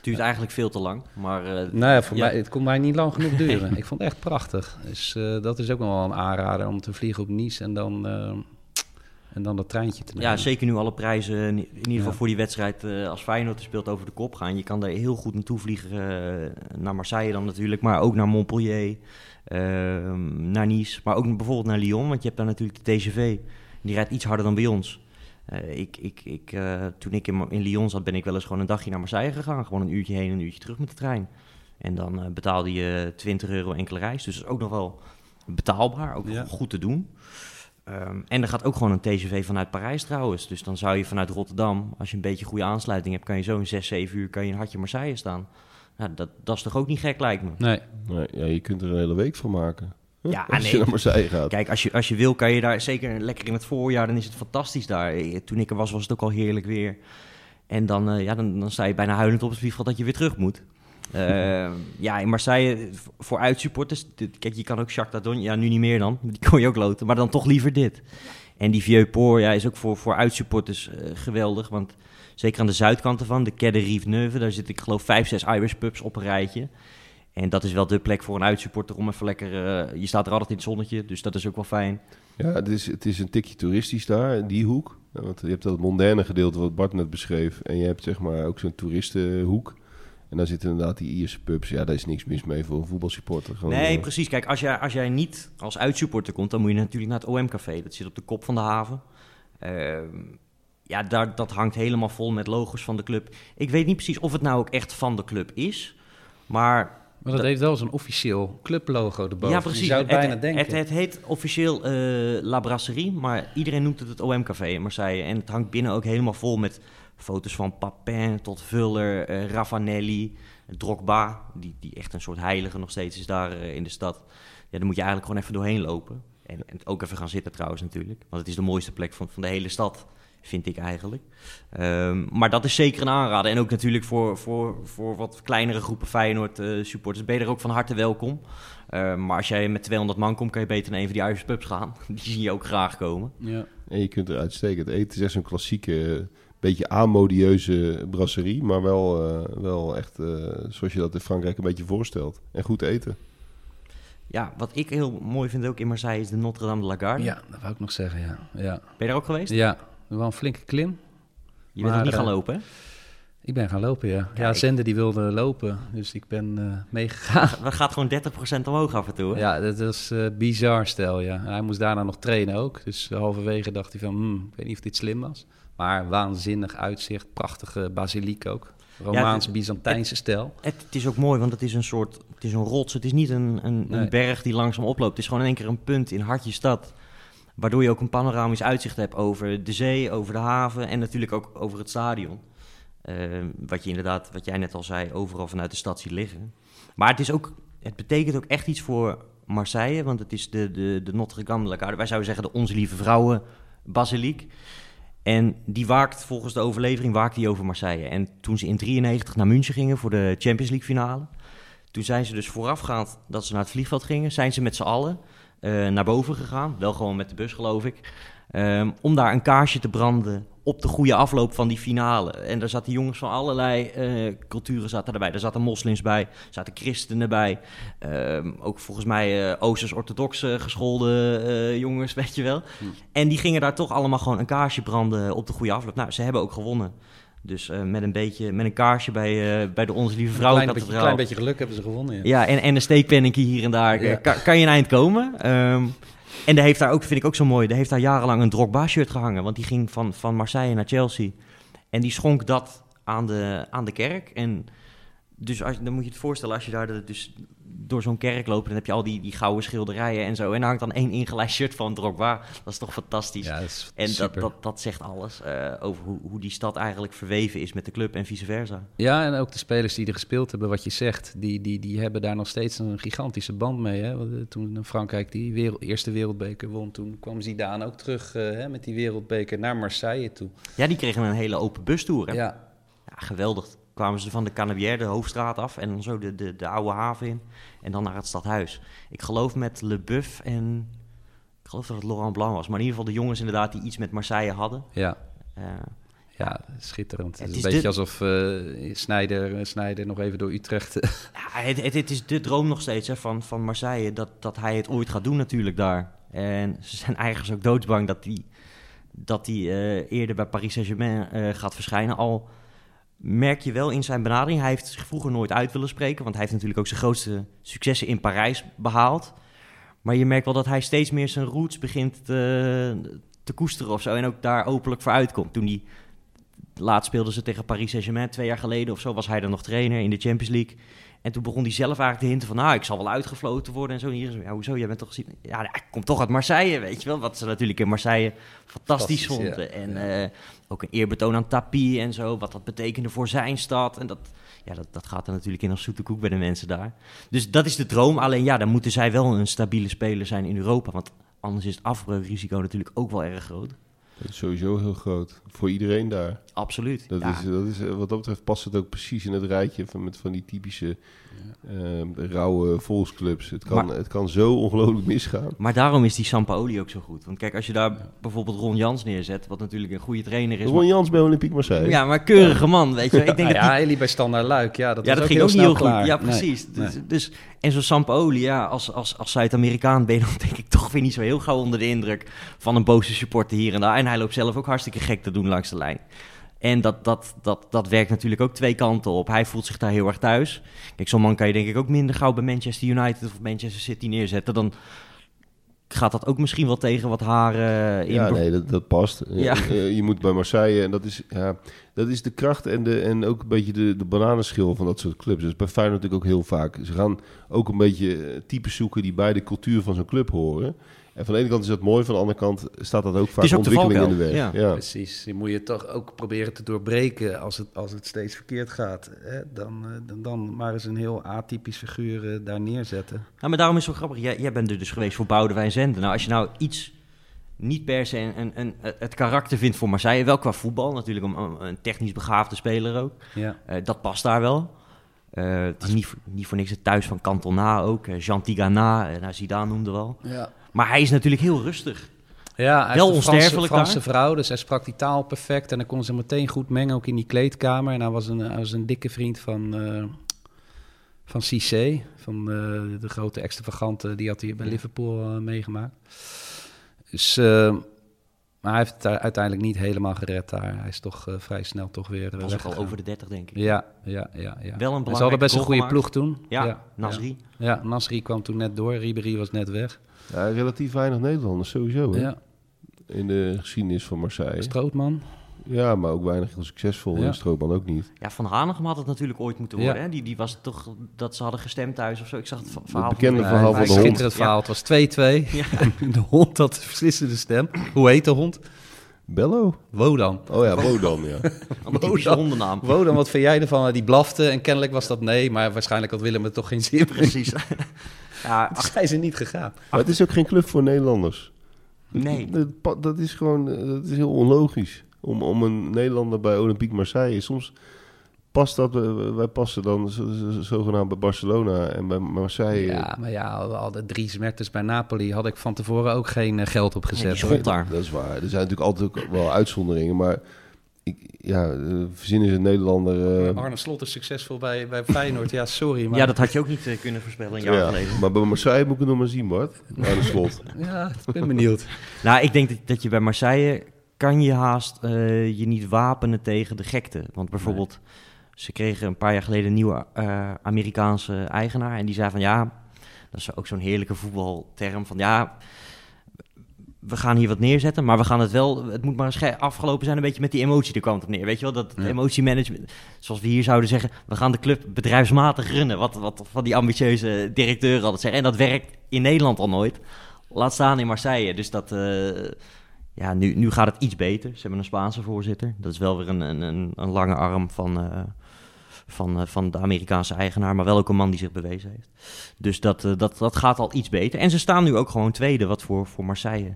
duurt eigenlijk veel te lang. Maar, uh, nou ja, voor ja. mij, het kon mij niet lang genoeg duren. ik vond het echt prachtig. Dus uh, dat is ook nog wel een aanrader om te vliegen op Nice en dan, en dan dat treintje te nemen. Ja, zeker nu alle prijzen, in ieder geval ja. voor die wedstrijd als Feyenoord speelt over de kop gaan. Je kan daar heel goed naartoe vliegen, naar Marseille dan natuurlijk, maar ook naar Montpellier, ehm, naar Nice. Maar ook bijvoorbeeld naar Lyon, want je hebt daar natuurlijk de TGV. Die rijdt iets harder dan bij ons. Uh, ik, ik, ik, uh, toen ik in, in, Lyon zat, ben ik wel eens gewoon een dagje naar Marseille gegaan. Gewoon een uurtje heen en een uurtje terug met de trein. En dan uh, betaalde je 20 euro enkele reis. Dus dat is ook nog wel betaalbaar, ook ja. goed te doen. Um, en er gaat ook gewoon een TGV vanuit Parijs trouwens. Dus dan zou je vanuit Rotterdam, als je een beetje goede aansluiting hebt, kan je zo in 6, 7 uur kan je een hartje Marseille staan. Nou, dat, dat is toch ook niet gek, lijkt me. Nee. nee ja, je kunt er een hele week van maken. Ja, als nee. je naar Marseille gaat. Kijk, als je, als je wil, kan je daar zeker lekker in het voorjaar, dan is het fantastisch daar. Toen ik er was, was het ook al heerlijk weer. En dan, uh, ja, dan, dan sta je bijna huilend op het vliegveld dat je weer terug moet. Uh, ja, in Marseille, voor uitsupporters, kijk, je kan ook Jacques Dardon, ja, nu niet meer dan, die kon je ook loten, maar dan toch liever dit. En die Vieux Port, ja, is ook voor, voor uitsupporters uh, geweldig, want zeker aan de zuidkant ervan, de Quai de Rive Neuve, daar zit ik geloof vijf, zes Irish pubs op een rijtje. En dat is wel de plek voor een uitsupporter om even lekker... Uh, je staat er altijd in het zonnetje, dus dat is ook wel fijn. Ja, het is, het is een tikje toeristisch daar, die hoek. Want je hebt dat moderne gedeelte wat Bart net beschreef. En je hebt zeg maar ook zo'n toeristenhoek. En daar zitten inderdaad die Ierse pubs. Ja, daar is niks mis mee voor een voetbalsupporter. Gewoon, nee, uh, precies. Kijk, als jij, als jij niet als uitsupporter komt... dan moet je natuurlijk naar het OM-café. Dat zit op de kop van de haven. Uh, ja, daar, dat hangt helemaal vol met logos van de club. Ik weet niet precies of het nou ook echt van de club is... Maar maar dat, dat, heeft wel zo'n officieel clublogo erboven. Ja, precies. Je zou het, het bijna denken. Het, het, heet officieel uh, La Brasserie, maar iedereen noemt het het OM-café in Marseille. En het hangt binnen ook helemaal vol met foto's van Papin tot Vuller, uh, Raffanelli, Drogba, die, die echt een soort heilige nog steeds is daar uh, in de stad. Ja, dan moet je eigenlijk gewoon even doorheen lopen. En, en ook even gaan zitten trouwens natuurlijk, want het is de mooiste plek van, van de hele stad vind ik eigenlijk. Um, maar dat is zeker een aanrader. En ook natuurlijk voor, voor, voor wat kleinere groepen Feyenoord uh, supporters ben je er ook van harte welkom. Uh, maar als jij met 200 man komt, kan je beter naar een van die Irish pubs gaan. Die zie je ook graag komen. Ja. En je kunt er uitstekend eten. Het is echt zo'n klassieke, beetje amodieuze brasserie. Maar wel, uh, wel echt zoals je dat in Frankrijk een beetje voorstelt. En goed eten. Ja, wat ik heel mooi vind ook in Marseille is de Notre Dame de la Garde. Ja, dat wou ik nog zeggen, ja. ja. Ben je daar ook geweest? Ja, wel een flinke klim. Je bent nog niet gaan lopen, hè? Ik ben gaan lopen, ja. Kijk. Ja, Zender die wilde lopen, dus ik ben uh, meegegaan. Dat gaat gewoon 30% omhoog af en toe, hè? Ja, dat is uh, bizar stel, ja. Hij moest daarna nog trainen ook. Dus halverwege dacht hij van, hmm, ik weet niet of dit slim was. Maar waanzinnig uitzicht, prachtige basiliek ook. Romaans-Byzantijnse ja, stijl. Het, het, is ook mooi, want het is een soort, het is een rots. Het is niet een, een, nee. een berg die langzaam oploopt. Het is gewoon in één keer een punt in hartje stad. Waardoor je ook een panoramisch uitzicht hebt over de zee, over de haven en natuurlijk ook over het stadion. Uh, wat je inderdaad, wat jij net al zei, overal vanuit de stad ziet liggen. Maar het, is ook, het betekent ook echt iets voor, Marseille, want het is de, de, de Notre Dame de la Garde. Wij zouden zeggen de Onze Lieve Vrouwen Basiliek. En die waakt volgens de overlevering waakt die over Marseille. En toen ze in 93 naar München gingen voor de Champions League finale, toen zijn ze dus voorafgaand dat ze naar het vliegveld gingen, zijn ze met z'n allen naar boven gegaan, wel gewoon met de bus geloof ik, ehm, om daar een kaarsje te branden op de goede afloop van die finale. En daar zaten jongens van allerlei eh, culturen zaten erbij. Er zaten moslims bij, zaten christenen bij. Ehm, ook volgens mij uh, Oosters-orthodoxe geschoolde uh, jongens, weet je wel. Hm. En die gingen daar toch allemaal gewoon een kaarsje branden op de goede afloop. Nou, ze hebben ook gewonnen. Dus met, een beetje, met een kaarsje bij, bij de Onze Lieve Vrouw. Een klein, beetje, klein beetje geluk hebben ze gewonnen. Ja, ja en, en een steekpennetje hier en daar. Ja. Kan, kan, je een eind komen. Um, en daar heeft daar ook, vind ik ook zo mooi, daar heeft daar jarenlang een Drogba-shirt gehangen. Want die ging van, van Marseille naar Chelsea. En die schonk dat aan de, aan de kerk. En dus als, dan moet je het voorstellen, als je daar de, dus door zo'n kerk loopt, dan heb je al die, die gouden schilderijen en zo. En daar hangt dan één ingelijst shirt van Drogba. Dat is toch fantastisch. Ja, dat is en dat, dat, dat zegt alles uh, over hoe, hoe die stad eigenlijk verweven is met de club en vice versa. Ja, en ook de spelers die er gespeeld hebben, wat je zegt, die, die, die hebben daar nog steeds een gigantische band mee. Hè? Uh, toen Frankrijk die wereld, eerste wereldbeker won, toen kwam Zidane ook terug uh, hè, met die wereldbeker naar Marseille toe. Ja, die kregen een hele open bustoer. Hè? Ja. ja, geweldig kwamen ze van de Canabière, de hoofdstraat af, en dan zo de, de, de oude haven in. En dan naar het stadhuis. Ik geloof met Le Buff en. Ik geloof dat het Laurent Blanc was. Maar in ieder geval de jongens inderdaad die iets met Marseille hadden. Ja. Uh, ja, schitterend. Het, het is een beetje de... alsof uh, Snijder, Snijder nog even door Utrecht... ja, het, het, het, is de droom nog steeds hè, van, van Marseille, dat, dat hij het ooit gaat doen natuurlijk daar. En ze zijn eigenlijk ook doodsbang dat hij dat die, uh, eerder bij Paris Saint-Germain gaat verschijnen. Al merk je wel in zijn benadering. Hij heeft zich vroeger nooit uit willen spreken, want hij heeft natuurlijk ook zijn grootste successen in Parijs behaald. Maar je merkt wel dat hij steeds meer zijn roots begint te, te koesteren of zo. En ook daar openlijk voor uitkomt. Toen hij laat speelden ze tegen Paris Saint-Germain, twee jaar geleden of zo, was hij dan nog trainer in de Champions League. En toen begon hij zelf eigenlijk te hinten van, nou, ik zal wel uitgefloten worden en zo. En hier, ja, hoezo, jij bent toch gezien? Ja, hij komt toch uit Marseille, weet je wel. Wat ze natuurlijk in Marseille fantastisch, vonden. Ja. En ja. uh, ook een eerbetoon aan Tapi en zo, wat dat betekende voor zijn stad. En dat, ja, dat, dat gaat er natuurlijk in als zoete koek bij de mensen daar. Dus dat is de droom. Alleen ja, dan moeten zij wel een stabiele speler zijn in Europa. Want anders is het afbreukrisico natuurlijk ook wel erg groot. Dat is sowieso heel groot. Voor iedereen daar. Absoluut. Dat ja. is, dat is, wat dat betreft past het ook precies in het rijtje van, met van die typische ja. uh, rauwe volksclubs. Het kan, maar, het kan zo ongelooflijk misgaan. Maar daarom is die Sampaoli ook zo goed. Want kijk, als je daar ja. bijvoorbeeld Ron Jans neerzet, wat natuurlijk een goede trainer is. Ron maar, Jans bij Olympique Marseille. Ja, maar keurige man, weet je. Ik denk nou dat ja, die... hij bij Standaard Luik. Ja, dat, ja, dat ook ging heel ook niet heel klaar. goed. Ja, precies. Nee. Dus, dus, en zo'n Sampaoli, ja, als, als, als Zuid-Amerikaan ben je dan denk ik toch weer niet zo heel gauw onder de indruk van een boze supporter hier en daar. En hij loopt zelf ook hartstikke gek te doen langs de lijn. En dat, dat, dat, dat werkt natuurlijk ook twee kanten op. Hij voelt zich daar heel erg thuis. Kijk, zo'n man kan je denk ik ook minder gauw bij Manchester United of Manchester City neerzetten. Dan gaat dat ook misschien wel tegen wat haar uh, in... Ja, nee, dat, dat past. Ja. Je, je moet bij Marseille, en dat is, ja, dat is de kracht en, de, en ook een beetje de, de bananenschil van dat soort clubs. Dat is bij Feyenoord natuurlijk ook heel vaak. Ze gaan ook een beetje types zoeken die bij de cultuur van zo'n club horen. En van de ene kant is dat mooi, van de andere kant staat dat ook vaak ook ontwikkeling de in de weg. Ja. Ja. Precies. Die moet je toch ook proberen te doorbreken als het, als het steeds verkeerd gaat. Hè? Dan, dan, dan maar eens een heel atypisch figuur uh, daar neerzetten. Nou, maar daarom is het zo grappig. Jij, jij bent er dus geweest voor Boudewijn Zenden. Nou, als je nou iets niet per se een, een, een, het karakter vindt voor Marseille, wel qua voetbal natuurlijk, een, een technisch begaafde speler ook. Ja. Uh, dat past daar wel. Uh, het is niet, niet voor niks het thuis van Cantona ook. Uh, Jean Tigana, uh, nou, Zidane noemde wel. Ja. Maar hij is natuurlijk heel rustig. Ja, hij Wel is een Franse, vrouw, dus hij sprak die taal perfect. En dan kon ze meteen goed mengen, ook in die kleedkamer. En hij was een, hij was een dikke vriend van, uh, van Cissé, van uh, de grote extravagante. Die had hij bij Liverpool uh, meegemaakt. Dus, maar hij heeft het daar uiteindelijk niet helemaal gered daar. Hij is toch uh, vrij snel toch weer uh, was ook al over de 30, denk ik. Ja, ja, ja. ja. Wel een Ze hadden best een goede gemaakt. ploeg toen. Ja, ja, Nasri. Ja. ja, Nasri kwam toen net door. Ribéry was net weg. Ja, relatief weinig Nederlanders sowieso. Hè? Ja, In de geschiedenis van Marseille. Strootman. Ja, maar ook weinig heel succesvol. Ja. En Stroopman ook niet. Ja, Van Hanegem had het natuurlijk ooit moeten Ja. worden. Hè? Die, die was toch dat ze hadden gestemd thuis of zo. Ik zag het verhaal. van bekende de- verhaal van de hond. Schitterend verhaal. Het was 2-2. Ja. En de hond had de beslissende stem. Hoe heet de hond? Bello? Wodan. Oh ja, Wodan, ja. Wodan. hondennaam. Wodan, wat vind jij ervan? Die blafte en kennelijk was dat nee, maar waarschijnlijk had Willem er toch geen zin in. Precies. Ja, Toen zijn ze niet gegaan. Maar het is ook geen club voor Nederlanders. Nee. Dat, dat is gewoon eh, dat is heel onlogisch. Om, om een Nederlander bij Olympique Marseille. Soms past dat. eh, wij passen dan zo- zo- zogenaamd bij Barcelona en bij Marseille. Ja, maar ja, al de drie smertes bij Napoli had ik van tevoren ook geen eh, geld op gezet. daar. Dat is waar. Er zijn natuurlijk altijd ook wel uitzonderingen. Maar ik, ja, eh, verzinnen ze een Nederlander. Arne Slot is succesvol bij, bij Feyenoord. Ja, sorry. Maar Ja, dat had je ook niet kunnen voorspellen een jaar ja, geleden. Maar bij Marseille moet ik het nog maar zien, Bart. Aan de slot. Ja, ik ben benieuwd. Nou, ik denk dat, dat je bij Marseille kan je haast eh, je niet wapenen tegen de gekte. Want bijvoorbeeld, ze kregen een paar jaar geleden een nieuwe eh, Amerikaanse eigenaar. En die zei van ja, dat is ook zo'n heerlijke voetbalterm van ja, we gaan hier wat neerzetten, maar we gaan het wel, het moet maar afgelopen zijn een beetje met die emotie, er kwam het op neer. Weet je wel, dat Ja. emotiemanagement, zoals we hier zouden zeggen, we gaan de club bedrijfsmatig runnen. Wat, wat van die ambitieuze directeuren altijd zeggen. En dat werkt in Nederland al nooit. Laat staan in Marseille. Dus dat, eh, ja, nu, nu gaat het iets beter. Ze hebben een Spaanse voorzitter. Dat is wel weer een, een, een, lange arm van, eh, van, eh, van de Amerikaanse eigenaar, maar wel ook een man die zich bewezen heeft. Dus dat, eh, dat, dat gaat al iets beter. En ze staan nu ook gewoon tweede, wat voor, voor Marseille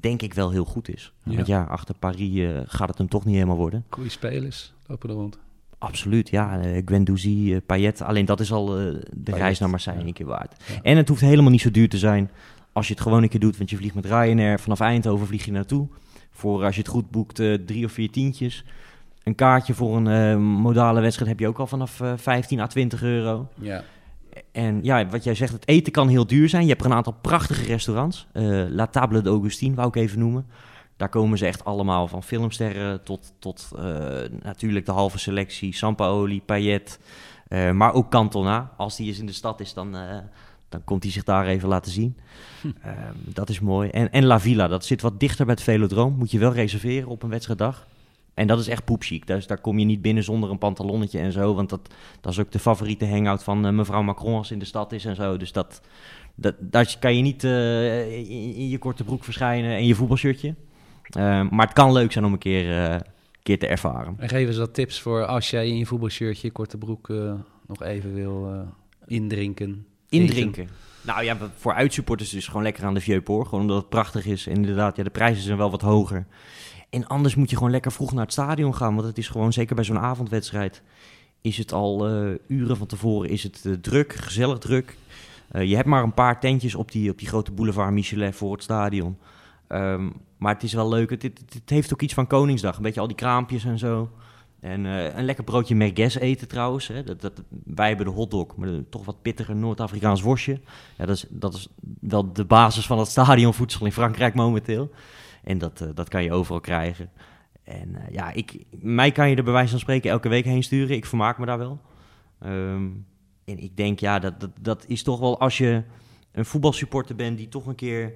denk ik wel heel goed is. Ja. Want ja, achter Paris gaat het hem toch niet helemaal worden. Goeie spelers lopen er rond. Absoluut, ja. eh Guendouzi, Payet, alleen dat is al de Payet, reis naar Marseille ja. een keer waard. Ja. En het hoeft helemaal niet zo duur te zijn als je het gewoon een keer doet, want je vliegt met Ryanair vanaf Eindhoven vlieg je naartoe. Voor als je het goed boekt, eh, drie of vier tientjes. Een kaartje voor een eh, modale wedstrijd heb je ook al vanaf eh 15 à 20 euro. Ja. En ja, wat jij zegt, het eten kan heel duur zijn. Je hebt er een aantal prachtige restaurants. Eh, La Table d'Augustine, wou ik even noemen. Daar komen ze echt allemaal van filmsterren tot, tot eh, natuurlijk de halve selectie. Sampaoli, Payet, eh, maar ook Cantona. Als die eens in de stad is, dan, eh, dan komt hij zich daar even laten zien. Ehm, dat is mooi. En, en La Villa, dat zit wat dichter bij het Velodroom. Moet je wel reserveren op een wedstrijddag. En dat is echt poepchic. Dus daar kom je niet binnen zonder een pantalonnetje en zo. Want dat, dat is ook de favoriete hangout van eh, mevrouw Macron als in de stad is en zo. Dus dat, dat, daar kan je niet eh, in, in je korte broek verschijnen en je voetbalshirtje. Eh, maar het kan leuk zijn om een keer, eh, keer te ervaren. En geven ze wat tips voor als jij in je voetbalshirtje, korte broek, nog even wil indrinken. Indrinken. Nou ja, voor uitsupporters dus gewoon lekker aan de Vieux Port. Gewoon omdat het prachtig is. En inderdaad, ja, de prijzen zijn wel wat hoger. En anders moet je gewoon lekker vroeg naar het stadion gaan. Want het is gewoon, zeker bij zo'n avondwedstrijd, is het al eh, uren van tevoren is het, eh, druk, gezellig druk. Eh, je hebt maar een paar tentjes op die, op die grote boulevard Michelet voor het stadion. Ehm, maar het is wel leuk. Het, het, het heeft ook iets van Koningsdag. Een beetje al die kraampjes en zo. En eh, een lekker broodje merguez eten trouwens. Hè. Dat, dat, wij hebben de hotdog, maar toch wat pittiger Noord-Afrikaans worstje. Ja, dat, is, dat is wel de basis van het stadionvoedsel in Frankrijk momenteel. En dat, eh, dat kan je overal krijgen. En eh, ja, ik, mij kan je er bij wijze van spreken elke week heen sturen. Ik vermaak me daar wel. Ehm, en ik denk, ja, dat, dat, dat is toch wel als je een voetbalsupporter bent die toch een keer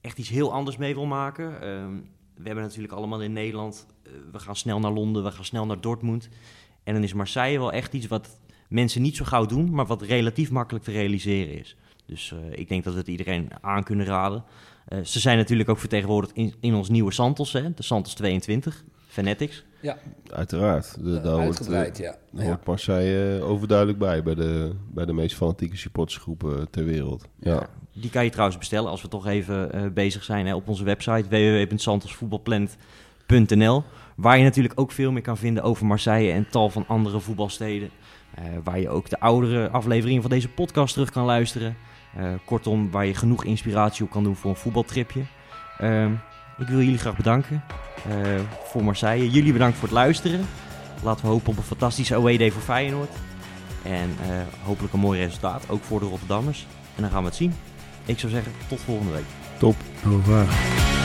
echt iets heel anders mee wil maken. Ehm, we hebben natuurlijk allemaal in Nederland, eh, we gaan snel naar Londen, we gaan snel naar Dortmund. En dan is Marseille wel echt iets wat mensen niet zo gauw doen, maar wat relatief makkelijk te realiseren is. Dus eh, ik denk dat we het iedereen aan kunnen raden. Eh, ze zijn natuurlijk ook vertegenwoordigd in, in ons nieuwe Santos, hè, de Santos 22, Fanatics. Uiteraard. De, daar hoort, Uitgebreid, ja. daar hoort Marseille overduidelijk bij. Bij de, bij de meest fanatieke supportersgroepen ter wereld. Ja. Die kan je trouwens bestellen als we toch even eh, bezig zijn hè, op onze website www.santosvoetbalplanet.nl. Waar je natuurlijk ook veel meer kan vinden over Marseille en tal van andere voetbalsteden. Eh, waar je ook de oudere afleveringen van deze podcast terug kan luisteren. Eh, kortom, waar je genoeg inspiratie op kan doen voor een voetbaltripje. Ehm, ik wil jullie graag bedanken voor Marseille. Jullie bedankt voor het luisteren. Laten we hopen op een fantastische away voor Feyenoord. En hopelijk een mooi resultaat, ook voor de Rotterdammers. En dan gaan we het zien. Ik zou zeggen, tot volgende week. Top. Au.